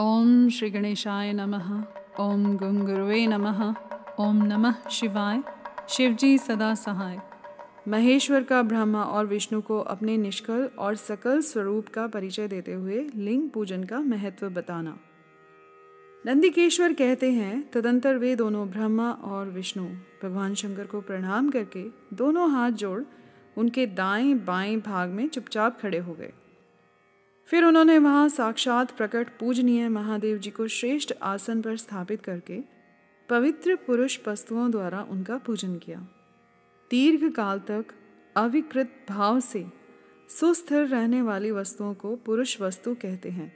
ओम श्री गणेशाय नमः। ओम गंग नमः। ओम नमः शिवाय। शिवजी सदा सहाय। महेश्वर का ब्रह्मा और विष्णु को अपने निष्कल और सकल स्वरूप का परिचय देते हुए लिंग पूजन का महत्व बताना। नंदिकेश्वर कहते हैं, तदंतर वे दोनों ब्रह्मा और विष्णु, भगवान शंकर को प्रणाम करके दोनों हाथ जोड़ उनके दाएँ बाएँ भाग में चुपचाप खड़े हो गए। फिर उन्होंने वहाँ साक्षात प्रकट पूजनीय महादेव जी को श्रेष्ठ आसन पर स्थापित करके पवित्र पुरुष वस्तुओं द्वारा उनका पूजन किया। दीर्घ काल तक अविकृत भाव से सुस्थिर रहने वाली वस्तुओं को पुरुष वस्तु कहते हैं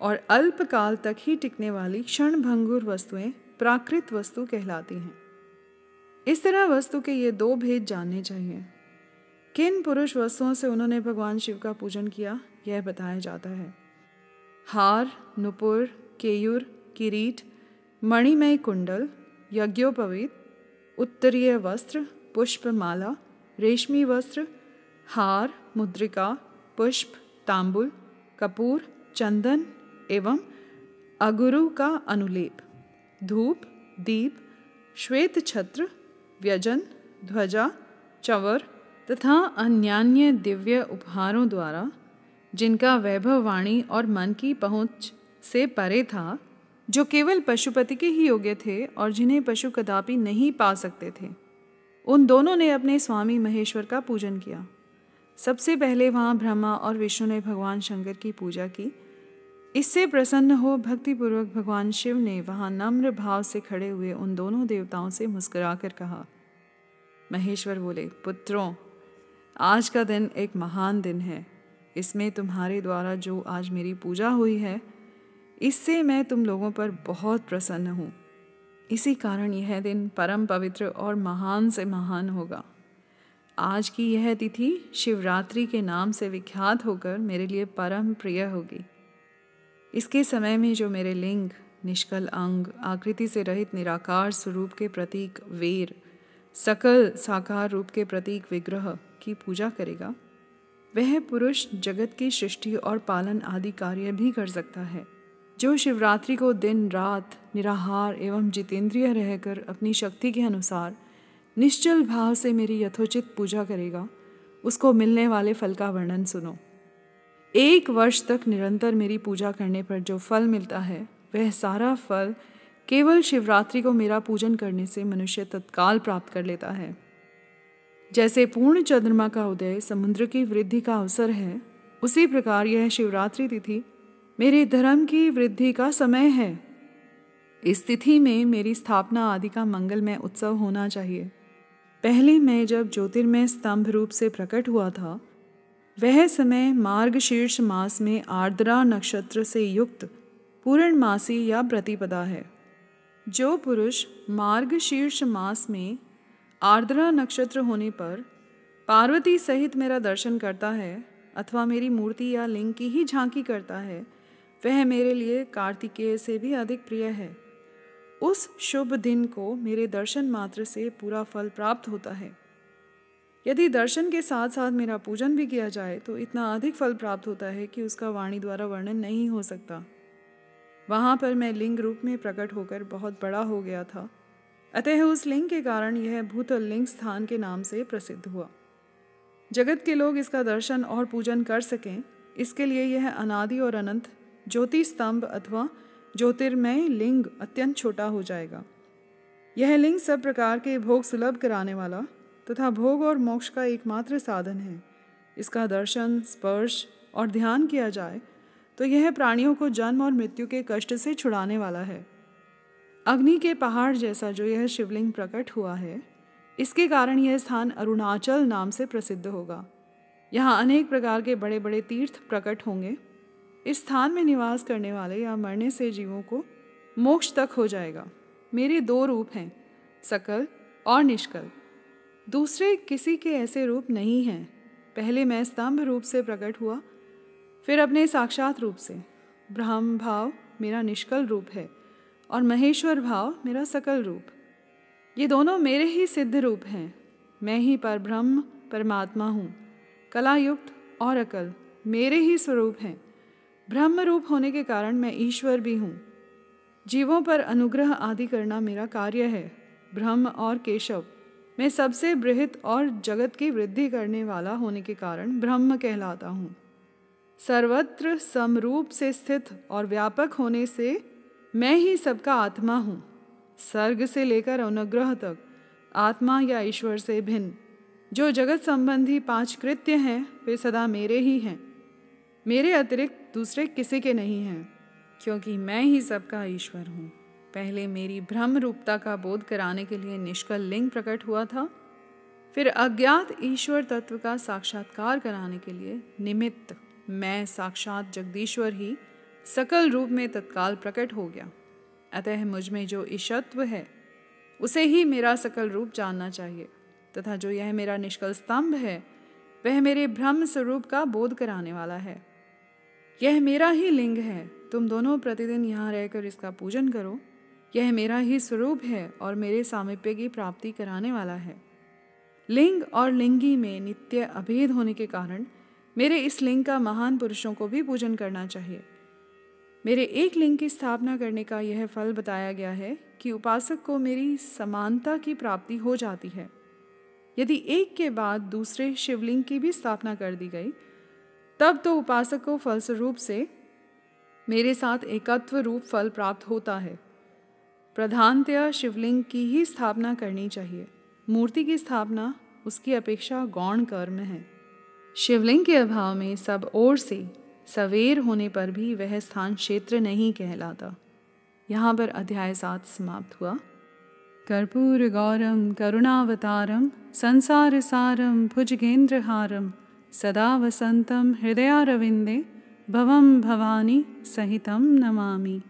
और अल्प काल तक ही टिकने वाली क्षण भंगुर वस्तुएँ प्राकृत वस्तु कहलाती हैं। इस तरह वस्तु के ये दो भेद जानने चाहिए। किन पुरुष वस्तुओं से उन्होंने भगवान शिव का पूजन किया, यह बताया जाता है। हार, नुपुर, केयूर, किरीट, मणिमय कुंडल, यज्ञोपवीत, उत्तरीय वस्त्र, पुष्पमाला, रेशमी वस्त्र, हार, मुद्रिका, पुष्प, तांबुल, कपूर, चंदन एवं अगुरु का अनुलेप, धूप, दीप, श्वेत छत्र, व्यजन, ध्वजा, चवर तथा अन्यान्य दिव्य उपहारों द्वारा, जिनका वैभव वाणी और मन की पहुँच से परे था, जो केवल पशुपति के ही योग्य थे और जिन्हें पशु कदापि नहीं पा सकते थे, उन दोनों ने अपने स्वामी महेश्वर का पूजन किया। सबसे पहले वहाँ ब्रह्मा और विष्णु ने भगवान शंकर की पूजा की। इससे प्रसन्न हो भक्तिपूर्वक भगवान शिव ने वहाँ नम्र भाव से खड़े हुए उन दोनों देवताओं से मुस्कुराकर कहा, महेश्वर बोले, पुत्रों आज का दिन एक महान दिन है। इसमें तुम्हारे द्वारा जो आज मेरी पूजा हुई है, इससे मैं तुम लोगों पर बहुत प्रसन्न हूँ। इसी कारण यह दिन परम पवित्र और महान से महान होगा। आज की यह तिथि शिवरात्रि के नाम से विख्यात होकर मेरे लिए परम प्रिय होगी। इसके समय में जो मेरे लिंग, निष्कल अंग, आकृति से रहित निराकार स्वरूप के प्रतीक वेर, सकल साकार रूप के प्रतीक विग्रह की पूजा करेगा, वह पुरुष जगत की सृष्टि और पालन आदि कार्य भी कर सकता है। जो शिवरात्रि को दिन, रात, निराहार एवं जितेंद्रिय रहकर अपनी शक्ति के अनुसार निश्चल भाव से मेरी यथोचित पूजा करेगा, उसको मिलने वाले फल का वर्णन सुनो। एक वर्ष तक निरंतर मेरी पूजा करने पर जो फल मिलता है, वह सारा फल केवल शिवरात्रि को मेरा पूजन करने से मनुष्य तत्काल प्राप्त कर लेता है। जैसे पूर्ण चंद्रमा का उदय समुद्र की वृद्धि का अवसर है, उसी प्रकार यह शिवरात्रि तिथि मेरे धर्म की वृद्धि का समय है। इस तिथि में मेरी स्थापना आदि का मंगलमय उत्सव होना चाहिए। पहले मैं जब ज्योतिर्मय स्तंभ रूप से प्रकट हुआ था, वह समय मार्ग शीर्ष मास में आर्द्रा नक्षत्र से युक्त पूर्णमासी या प्रतिपदा है, जो पुरुष मार्ग शीर्ष मास में आर्द्रा नक्षत्र होने पर पार्वती सहित मेरा दर्शन करता है अथवा मेरी मूर्ति या लिंग की ही झांकी करता है, वह मेरे लिए कार्तिकेय से भी अधिक प्रिय है। उस शुभ दिन को मेरे दर्शन मात्र से पूरा फल प्राप्त होता है। यदि दर्शन के साथ साथ मेरा पूजन भी किया जाए तो इतना अधिक फल प्राप्त होता है कि उसका वाणी द्वारा वर्णन नहीं हो सकता। वहाँ पर मैं लिंग रूप में प्रकट होकर बहुत बड़ा हो गया था। अतः उस लिंग के कारण यह भूतल लिंग स्थान के नाम से प्रसिद्ध हुआ। जगत के लोग इसका दर्शन और पूजन कर सकें। इसके लिए यह अनादि और अनंत, ज्योति स्तंभ अथवा ज्योतिर्मय लिंग अत्यंत छोटा हो जाएगा। यह लिंग सब प्रकार के भोग सुलभ कराने वाला तथा भोग और मोक्ष का एकमात्र साधन है। इसका दर्शन, स्पर्श और ध्यान किया जाए तो यह प्राणियों को जन्म और मृत्यु के कष्ट से छुड़ाने वाला है। अग्नि के पहाड़ जैसा जो यह शिवलिंग प्रकट हुआ है, इसके कारण यह स्थान अरुणाचल नाम से प्रसिद्ध होगा। यहाँ अनेक प्रकार के बड़े बड़े तीर्थ प्रकट होंगे। इस स्थान में निवास करने वाले या मरने से जीवों को मोक्ष तक हो जाएगा। मेरे दो रूप हैं, सकल और निष्कल। दूसरे किसी के ऐसे रूप नहीं हैं। पहले मैं स्तंभ रूप से प्रकट हुआ, फिर अपने साक्षात रूप से। ब्रह्म भाव मेरा निष्कल रूप है। और महेश्वर भाव मेरा सकल रूप। ये दोनों मेरे ही सिद्ध रूप हैं। मैं ही पर ब्रह्म, परमात्मा हूँ। कलायुक्त और अकल मेरे ही स्वरूप हैं। ब्रह्म रूप होने के कारण मैं ईश्वर भी हूँ। जीवों पर अनुग्रह आदि करना मेरा कार्य है। ब्रह्म और केशव, मैं सबसे बृहत और जगत की वृद्धि करने वाला होने के कारण ब्रह्म कहलाता हूँ। सर्वत्र समरूप से स्थित और व्यापक होने से मैं ही सबका आत्मा हूँ। सर्ग से लेकर अनुग्रह तक, आत्मा या ईश्वर से भिन्न। जो जगत संबंधी पाँच कृत्य हैं, वे सदा मेरे ही हैं। मेरे अतिरिक्त दूसरे किसी के नहीं हैं, क्योंकि मैं ही सबका ईश्वर हूँ। पहले मेरी ब्रह्म रूपता का बोध कराने के लिए निष्कल लिंग प्रकट हुआ था। फिर अज्ञात ईश्वर तत्व का साक्षात्कार कराने के लिए निमित्त मैं साक्षात जगदीश्वर ही सकल रूप में तत्काल प्रकट हो गया। अतः मुझमें जो ईशत्व है, उसे ही मेरा सकल रूप जानना चाहिए, तथा जो यह मेरा निष्कल स्तंभ है, वह मेरे ब्रह्म स्वरूप का बोध कराने वाला है। यह मेरा ही लिंग है, तुम दोनों प्रतिदिन यहाँ रहकर इसका पूजन करो। यह मेरा ही स्वरूप है और मेरे सामिप्य की प्राप्ति कराने वाला है। लिंग और लिंगी में नित्य अभेद होने के कारण मेरे इस लिंग का महान पुरुषों को भी पूजन करना चाहिए। मेरे एक लिंग की स्थापना करने का यह फल बताया गया है कि उपासक को मेरी समानता की प्राप्ति हो जाती है। यदि एक के बाद दूसरे शिवलिंग की भी स्थापना कर दी गई, तब तो उपासक को फलस्वरूप से मेरे साथ एकत्व रूप फल प्राप्त होता है। प्रधानतया शिवलिंग की ही स्थापना करनी चाहिए। मूर्ति की स्थापना, उसकी अपेक्षा गौण कर्म है। शिवलिंग के अभाव में सब ओर से सवेर होने पर भी वह स्थान क्षेत्र नहीं कहलाता। यहाँ पर अध्याय सात समाप्त हुआ। कर्पूर गौरम, करुणावतारम, संसार सारम, भुजगेंद्रहारम, सदा वसंतम, हृदयारविंदे, भवम भवानी, सहितम नमामि।